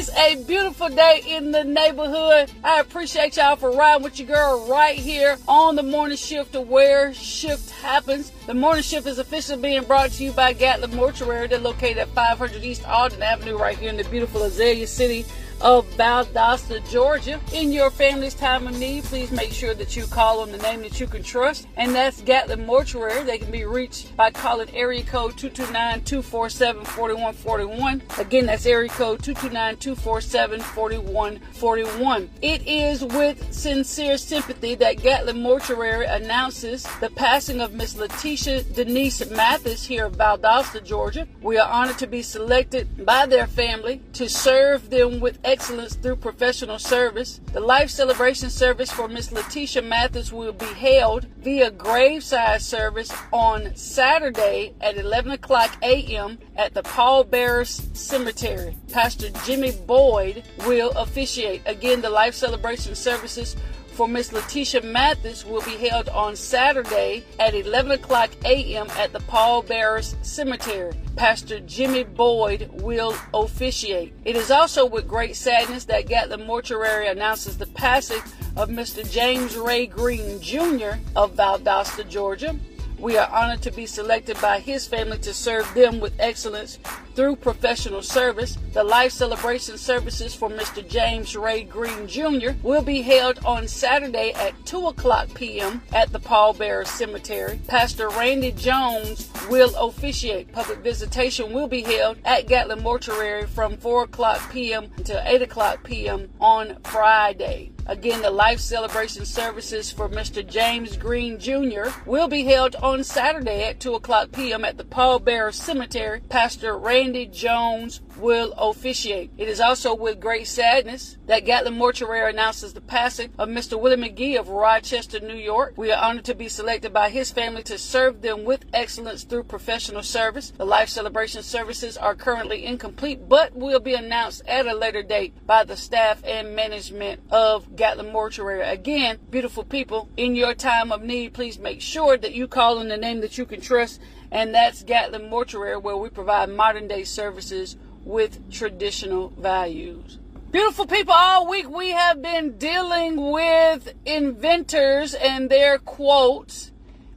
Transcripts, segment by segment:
is a beautiful day in the neighborhood. I appreciate y'all for riding with your girl right here on the morning shift to where shift happens. The morning shift is officially being brought to you by Gatlin Mortuary. They're located at 500 East Alden Avenue right here in the beautiful Azalea City of Valdosta, Georgia. In your family's time of need, please make sure that you call on the name that you can trust, and that's Gatlin Mortuary. They can be reached by calling area code 229-247-4141. Again, that's area code 229-247-4141. It is with sincere sympathy that Gatlin Mortuary announces the passing of Miss Letitia Denise Mathis here of Valdosta, Georgia. We are honored to be selected by their family to serve them with excellence through professional service. The life celebration service for Miss Letitia Mathis will be held via graveside service on Saturday at 11 o'clock a.m. at the Paul Barris Cemetery. Pastor Jimmy Boyd will officiate. Again, the life celebration services for Miss Letitia Mathis will be held on Saturday at 11 o'clock a.m. at the Paul Barris Cemetery. Pastor Jimmy Boyd will officiate. It is also with great sadness that Gatlin Mortuary announces the passing of Mr. James Ray Green Jr. of Valdosta, Georgia. We are honored to be selected by his family to serve them with excellence through professional service. The life celebration services for Mr. James Ray Green Jr. will be held on Saturday at 2 o'clock p.m. at the Paul Bearer Cemetery. Pastor Randy Jones will officiate. Public visitation will be held at Gatlin Mortuary from 4 o'clock p.m. until 8 o'clock p.m. on Friday. Again, the life celebration services for Mr. James Green Jr. will be held on Saturday at 2 o'clock p.m. at the Paul Bearer Cemetery. Pastor Randy Jones will officiate. It is also with great sadness that Gatlin Mortuary announces the passing of Mr. Willie McGee of Rochester, New York. We are honored to be selected by his family to serve them with excellence through professional service. The life celebration services are currently incomplete, but will be announced at a later date by the staff and management of Gatlin Mortuary. Again, beautiful people, in your time of need, please make sure that you call on the name that you can trust, and that's Gatlin Mortuary, where we provide modern day services with traditional values. Beautiful people, all week we have been dealing with inventors and their quotes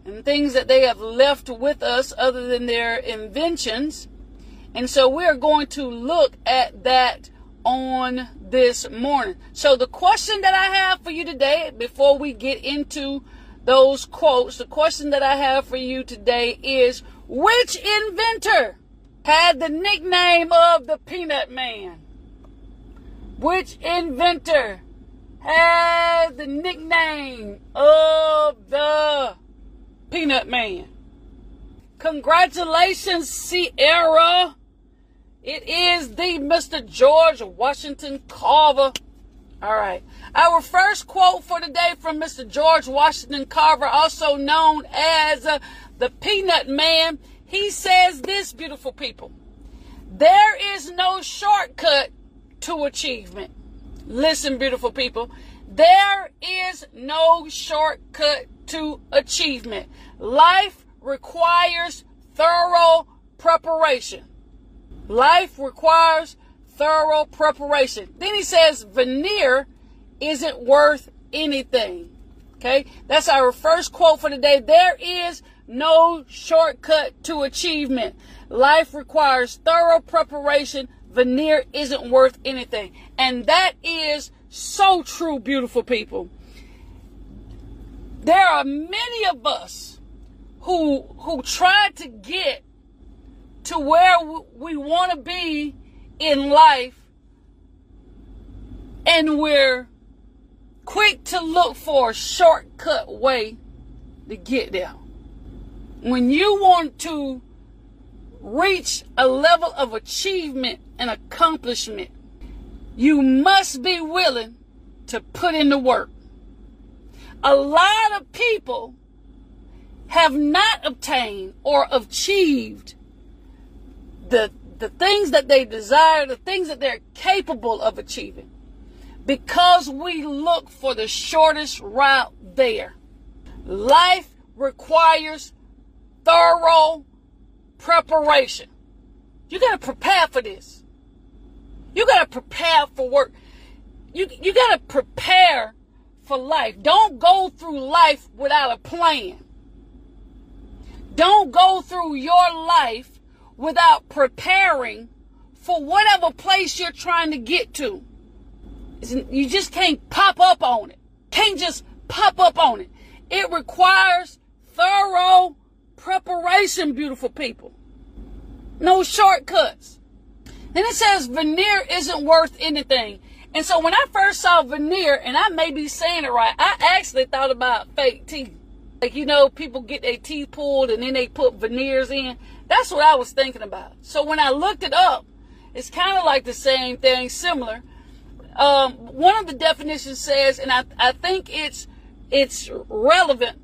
and things that they have left with us other than their inventions. And so we are going to look at that on this morning. So the question that I have for you today, before we get into those quotes, the question that I have for you today is which inventor had the nickname of the Peanut Man? Which inventor had the nickname of the Peanut Man? Congratulations, Sierra. It is the Mr. George Washington Carver. All right. Our first quote for today from Mr. George Washington Carver, also known as uh, the Peanut Man. He says this, beautiful people. There is no shortcut to achievement. Listen, beautiful people. There is no shortcut to achievement. Life requires thorough preparation. Life requires thorough preparation. Then he says veneer isn't worth anything. Okay, that's our first quote for today. There is no shortcut to achievement. Life requires thorough preparation. Veneer isn't worth anything. And that is so true, beautiful people. There are many of us who who try to get to where we want to be in life and we're quick to look for a shortcut way to get there when you want to reach a level of achievement and accomplishment, you must be willing to put in the work. A lot of people have not obtained or achieved the, the things that they desire, the things that they're capable of achieving, because we look for the shortest route there. Life requires thorough preparation. You got to prepare for this. You got to prepare for work. You, you got to prepare for life. Don't go through life without a plan. Don't go through your life without preparing for whatever place you're trying to get to. You just can't pop up on it. Can't just pop up on it. It requires thorough preparation, beautiful people. No shortcuts. Then it says veneer isn't worth anything. And so when I first saw veneer, and I may be saying it right, I actually thought about fake teeth. Like, you know, people get their teeth pulled and then they put veneers in. That's what I was thinking about. So when I looked it up, it's kind of like the same thing, similar. Um, one of the definitions says, and I, I think it's it's relevant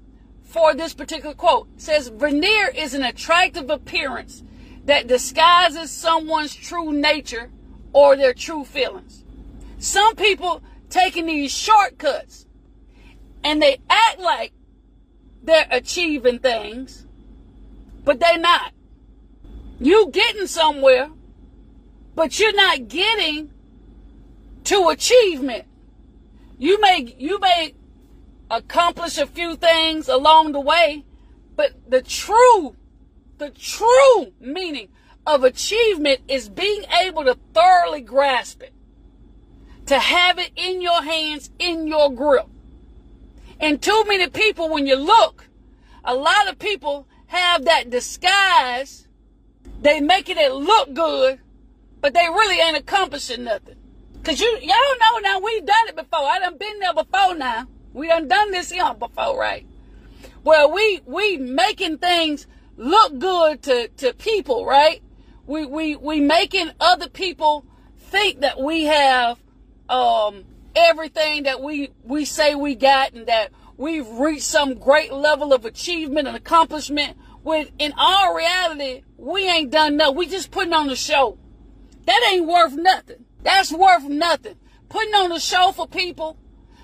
for this particular quote. It says veneer is an attractive appearance that disguises someone's true nature or their true feelings. Some people taking these shortcuts and they act like they're achieving things, but they're not. You getting somewhere, but you're not getting to achievement. You may you may accomplish a few things along the way, but the true the true meaning of achievement is being able to thoroughly grasp it. To have it in your hands, in your grip. And too many people, when you look, a lot of people have that disguise. They making it look good, but they really ain't accomplishing nothing. Cause you, y'all know now, we've done it before. I done been there before now. We done done this here before, right? Well, we, we making things look good to, to people, right? We, we, we making other people think that we have, um, everything that we, we say we got and that we've reached some great level of achievement and accomplishment when in all reality, we ain't done nothing. We just putting on the show. That ain't worth nothing. That's worth nothing. Putting on a show for people,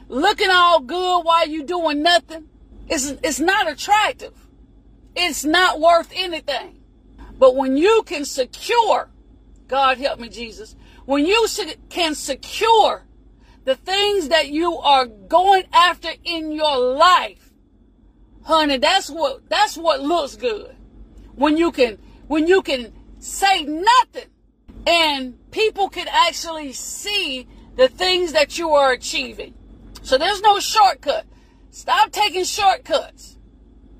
looking all good while you doing nothing, it's, it's not attractive. It's not worth anything. But when you can secure, God help me, Jesus, when you can secure the things that you are going after in your life, honey, that's what, that's what looks good. When you can, when you can say nothing and people can actually see the things that you are achieving. So there's no shortcut. Stop taking shortcuts.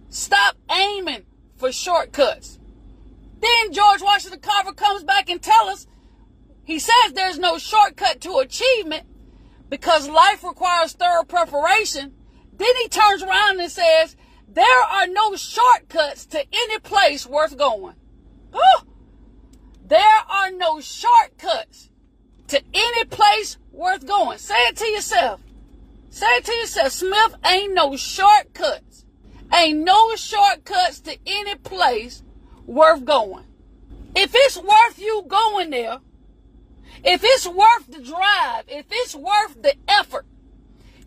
Stop aiming for shortcuts. Then George Washington Carver comes back and tells us, he says there's no shortcut to achievement because life requires thorough preparation. Then he turns around and says, there are no shortcuts to any place worth going. There are no shortcuts to any place worth going. Say it to yourself. Say to yourself. Smith ain't no shortcuts. Ain't no shortcuts to any place worth going. If it's worth you going there, if it's worth the drive, if it's worth the effort,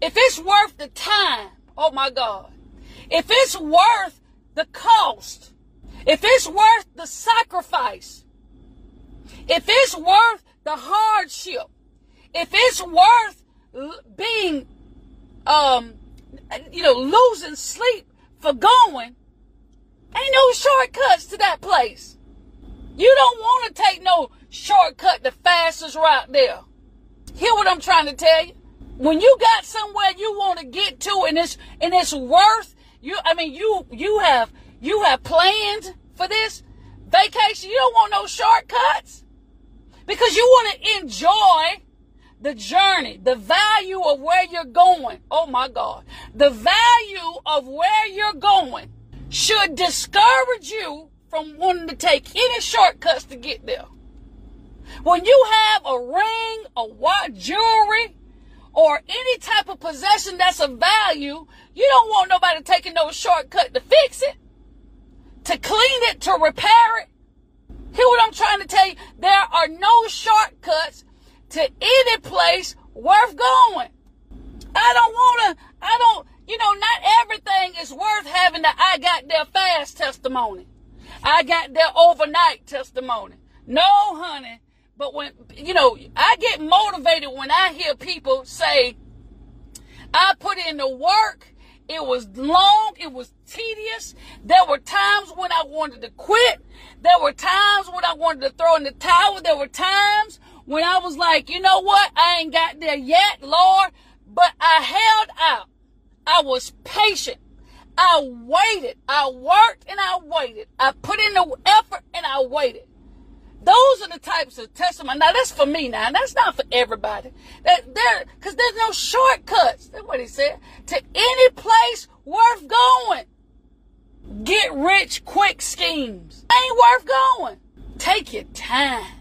if it's worth the time, oh my God, if it's worth the cost, if it's worth the sacrifice, if it's worth the hardship, if it's worth being, um, you know, losing sleep for going, ain't no shortcuts to that place. You don't want to take no shortcut, the fastest route there. Hear what I'm trying to tell you? When you got somewhere you want to get to and it's and it's worth you I mean you you have you have planned for this vacation, you don't want no shortcuts because you want to enjoy the journey, the value of where you're going. Oh my God. The value of where you're going should discourage you from wanting to take any shortcuts to get there. When you have a ring, a watch, jewelry, or any type of possession that's of value, you don't want nobody taking no shortcut to fix it, to clean it, to repair it. Hear what I'm trying to tell you? There are no shortcuts to any place worth going. I don't want to, I don't, you know, not everything is worth having the I got there fast testimony. I got there overnight testimony. No, honey. But when, you know, I get motivated when I hear people say, I put in the work. It was long. It was tedious. There were times when I wanted to quit. There were times when I wanted to throw in the towel. There were times when I was like, you know what? I ain't got there yet, Lord. But I held out. I was patient. I waited. I worked and I waited. I put in the effort and I waited. Those are the types of testimony. Now that's for me. Now that's not for everybody. That there, because there's no shortcuts. That's what he said. To any place worth going. Get rich quick schemes ain't worth going. Take your time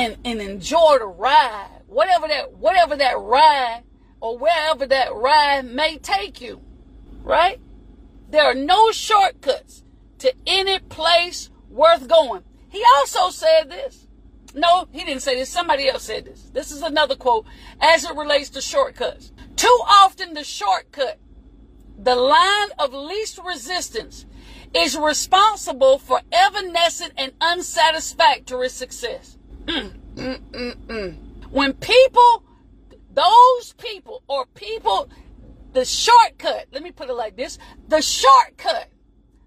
and and enjoy the ride. Whatever that whatever that ride or wherever that ride may take you. Right? There are no shortcuts to any place worth going. He also said this. No, he didn't say this. Somebody else said this. This is another quote as it relates to shortcuts. Too often, the shortcut, the line of least resistance, is responsible for evanescent and unsatisfactory success. Mm, mm, mm, mm. when people, those people, or people the shortcut, let me put it like this the shortcut,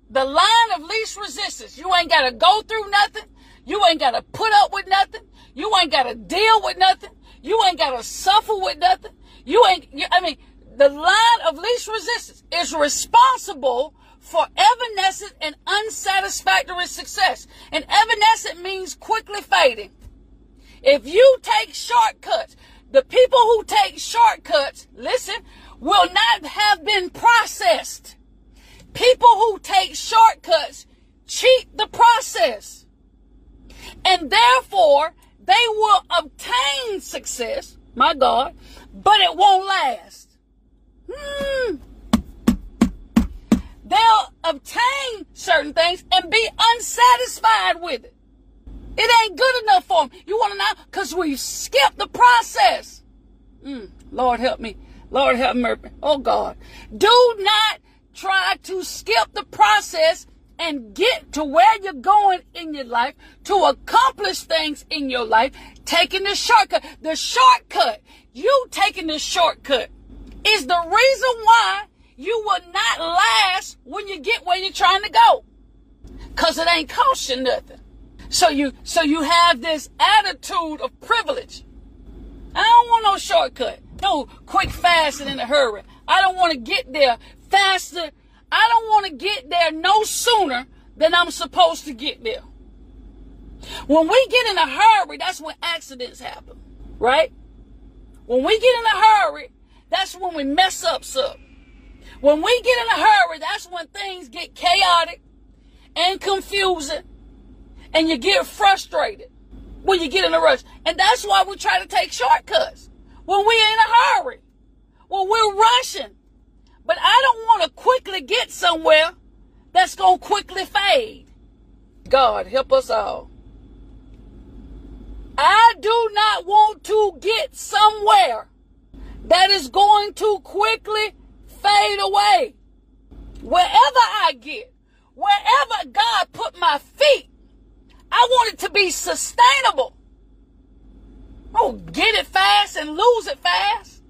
the line of least resistance. You ain't got to go through nothing. You ain't got to put up with nothing. You ain't got to deal with nothing. You ain't got to suffer with nothing. You ain't, you, I mean, the line of least resistance is responsible for evanescent and unsatisfactory success. And evanescent means quickly fading. If you take shortcuts, the people who take shortcuts, listen, will not have been processed. People who take shortcuts cheat the process. And therefore, they will obtain success, my God, but it won't last. Hmm. They'll obtain certain things and be unsatisfied with it. It ain't good enough for them. You want to know? Because we skipped the process. Mm, Lord help me. Lord help me. Oh God. Do not try to skip the process and get to where you're going in your life to accomplish things in your life, taking the shortcut. The shortcut, you taking the shortcut, is the reason why you will not last when you get where you're trying to go. Cause it ain't cost you nothing. So you, so you have this attitude of privilege. I don't want no shortcut no quick, fast, and in a hurry. I don't want to get there faster. I don't want to get there no sooner than I'm supposed to get there. When we get in a hurry, that's when accidents happen, right? When we get in a hurry, that's when we mess up stuff. When we get in a hurry, that's when things get chaotic and confusing and you get frustrated when you get in a rush. And that's why we try to take shortcuts when we're in a hurry, when we're rushing. But I don't want to quickly get somewhere that's going to quickly fade. God, help us all. I do not want to get somewhere that is going to quickly fade away. Wherever I get, wherever God put my feet, I want it to be sustainable. Oh, get it fast and lose it fast.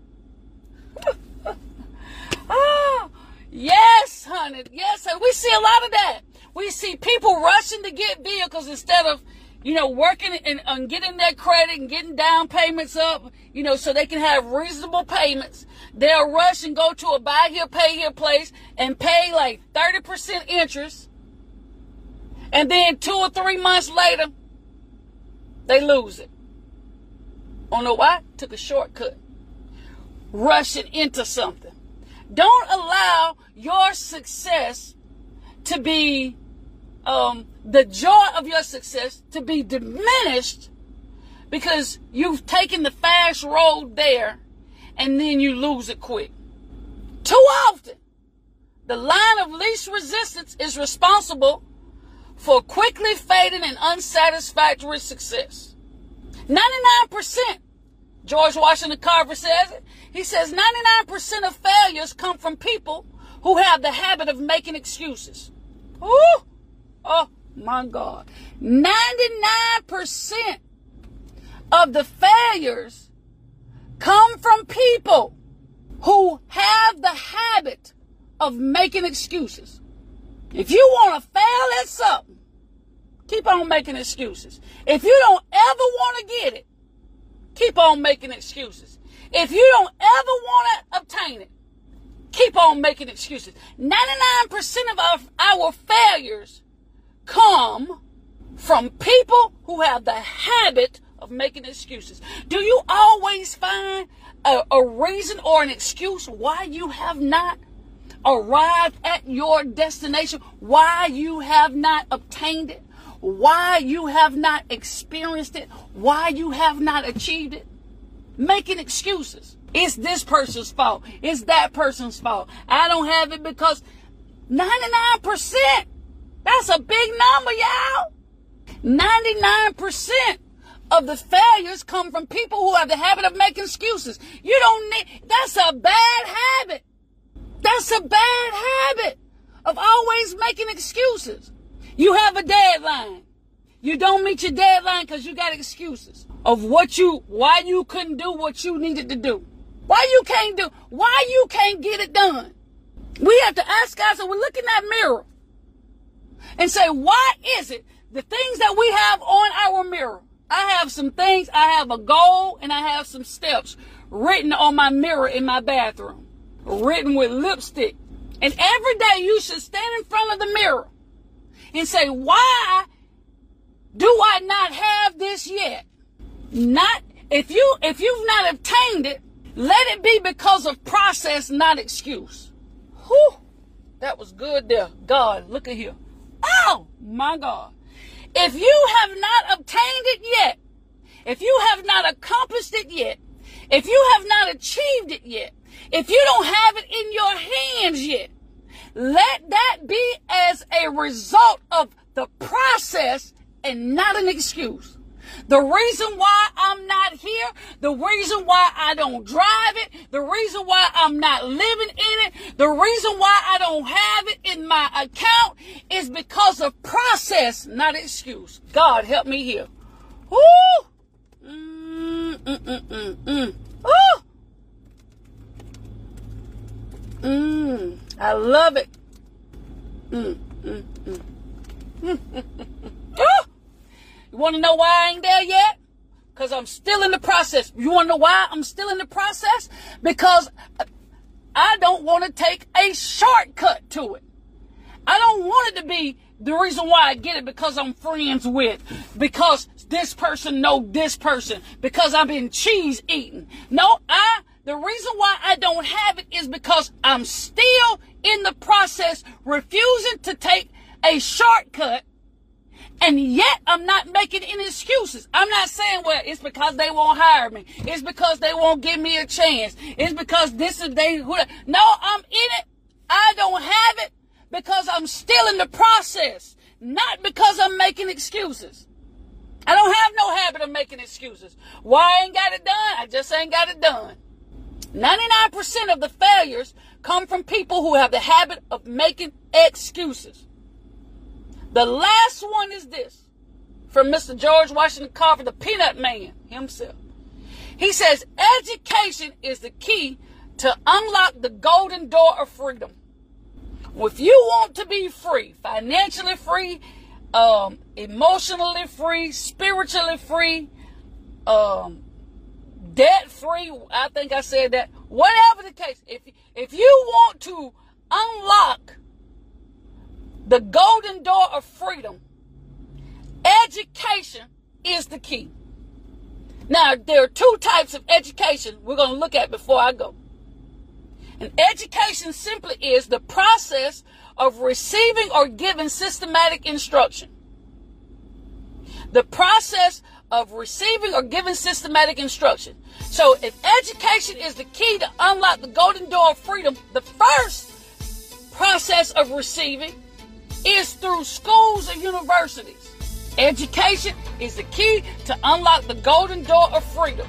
oh, yes, honey. Yes, honey. we see a lot of that. We see people rushing to get vehicles instead of, you know, working and, and getting their credit and getting down payments up, you know, so they can have reasonable payments. They'll rush and go to a buy here, pay here place and pay like 30% interest. And then two or three months later, they lose it. Oh no, why? Took a shortcut. Rushing into something. Don't allow your success to be um, the joy of your success to be diminished because you've taken the fast road there and then you lose it quick. Too often, the line of least resistance is responsible for quickly fading and unsatisfactory success. 99% George Washington Carver says it. He says 99% of failures come from people who have the habit of making excuses. Ooh, oh my God. 99% of the failures come from people who have the habit of making excuses. If you want to fail at something, keep on making excuses. If you don't ever want to get it, keep on making excuses. If you don't ever want to obtain it, keep on making excuses. 99% of our, our failures come from people who have the habit of making excuses. Do you always find a, a reason or an excuse why you have not arrived at your destination, why you have not obtained it, why you have not experienced it, why you have not achieved it? Making excuses. It's this person's fault. It's that person's fault. I don't have it because 99%. That's a big number, y'all. 99% of the failures come from people who have the habit of making excuses. You don't need, that's a bad habit. That's a bad habit of always making excuses. You have a deadline. You don't meet your deadline because you got excuses of what you, why you couldn't do what you needed to do. Why you can't do, why you can't get it done. We have to ask ourselves, so we look in that mirror and say, why is it the things that we have on our mirror? I have some things, I have a goal and I have some steps written on my mirror in my bathroom, written with lipstick. And every day you should stand in front of the mirror and say, why do I not have this yet? Not, if you, if you've not obtained it, let it be because of process, not excuse. Whew, that was good there. God, look at here. Oh my God. If you have not obtained it yet, if you have not accomplished it yet, if you have not achieved it yet, if you don't have it in your hands yet, let that be as a result of the process and not an excuse. The reason why I'm not here, the reason why I don't drive it, the reason why I'm not living in it, the reason why I don't have it in my account is because of process, not excuse. God help me here. Woo! Mm, mm, mm, mm, mm. Woo! Mm, I love it. Mm, mm, mm. You want to know why I ain't there yet? Because I'm still in the process. You want to know why I'm still in the process? Because I don't want to take a shortcut to it. I don't want it to be the reason why I get it because I'm friends with, because this person know this person, because I've been cheese eating. No, I, the reason why I don't have it is because I'm still in the process refusing to take a shortcut and yet I'm not making any excuses. I'm not saying, well, it's because they won't hire me. It's because they won't give me a chance. It's because this is they. No, I'm in it. I don't have it because I'm still in the process, not because I'm making excuses. I don't have no habit of making excuses. Why I ain't got it done? I just ain't got it done. 99% of the failures come from people who have the habit of making excuses. The last one is this from Mr. George Washington Carver, the peanut man himself. He says, education is the key to unlock the golden door of freedom. If you want to be free, financially free, um, emotionally free, spiritually free, um, debt free, I think I said that. Whatever the case, if if you want to unlock the golden door of freedom. Education is the key. Now, there are two types of education we're going to look at before I go. And education simply is the process of receiving or giving systematic instruction. The process of receiving or giving systematic instruction. So, if education is the key to unlock the golden door of freedom, the first process of receiving is through schools and universities. Education is the key to unlock the golden door of freedom.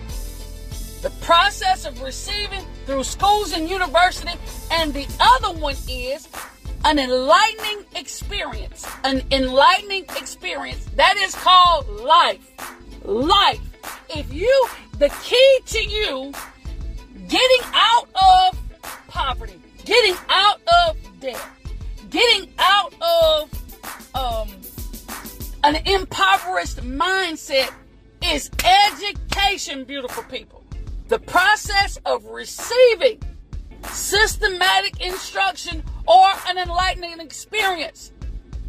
The process of receiving through schools and university, and the other one is an enlightening experience. An enlightening experience that is called life. Life if you, the key to you getting out of poverty, getting out of debt, getting out of um, an impoverished mindset is education, beautiful people. The process of receiving systematic instruction or an enlightening experience,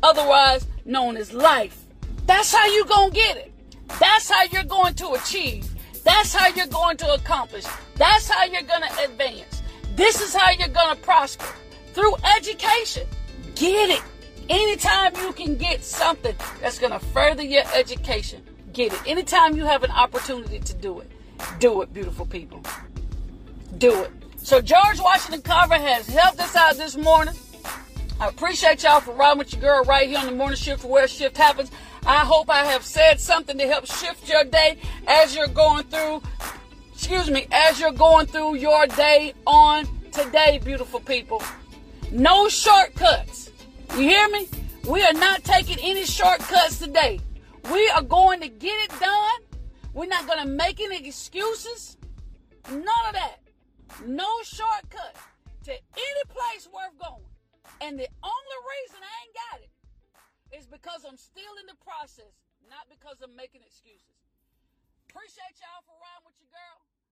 otherwise known as life. That's how you're going to get it. That's how you're going to achieve. That's how you're going to accomplish. That's how you're going to advance. This is how you're going to prosper through education. Get it. Anytime you can get something that's going to further your education, get it. Anytime you have an opportunity to do it, do it, beautiful people. Do it. So George Washington Carver has helped us out this morning. I appreciate y'all for riding with your girl right here on the morning shift where shift happens. I hope I have said something to help shift your day as you're going through, excuse me, as you're going through your day on today, beautiful people. No shortcuts. You hear me? We are not taking any shortcuts today. We are going to get it done. We're not going to make any excuses. None of that. No shortcut to any place worth going. And the only reason I ain't got it is because I'm still in the process, not because I'm making excuses. Appreciate y'all for riding with your.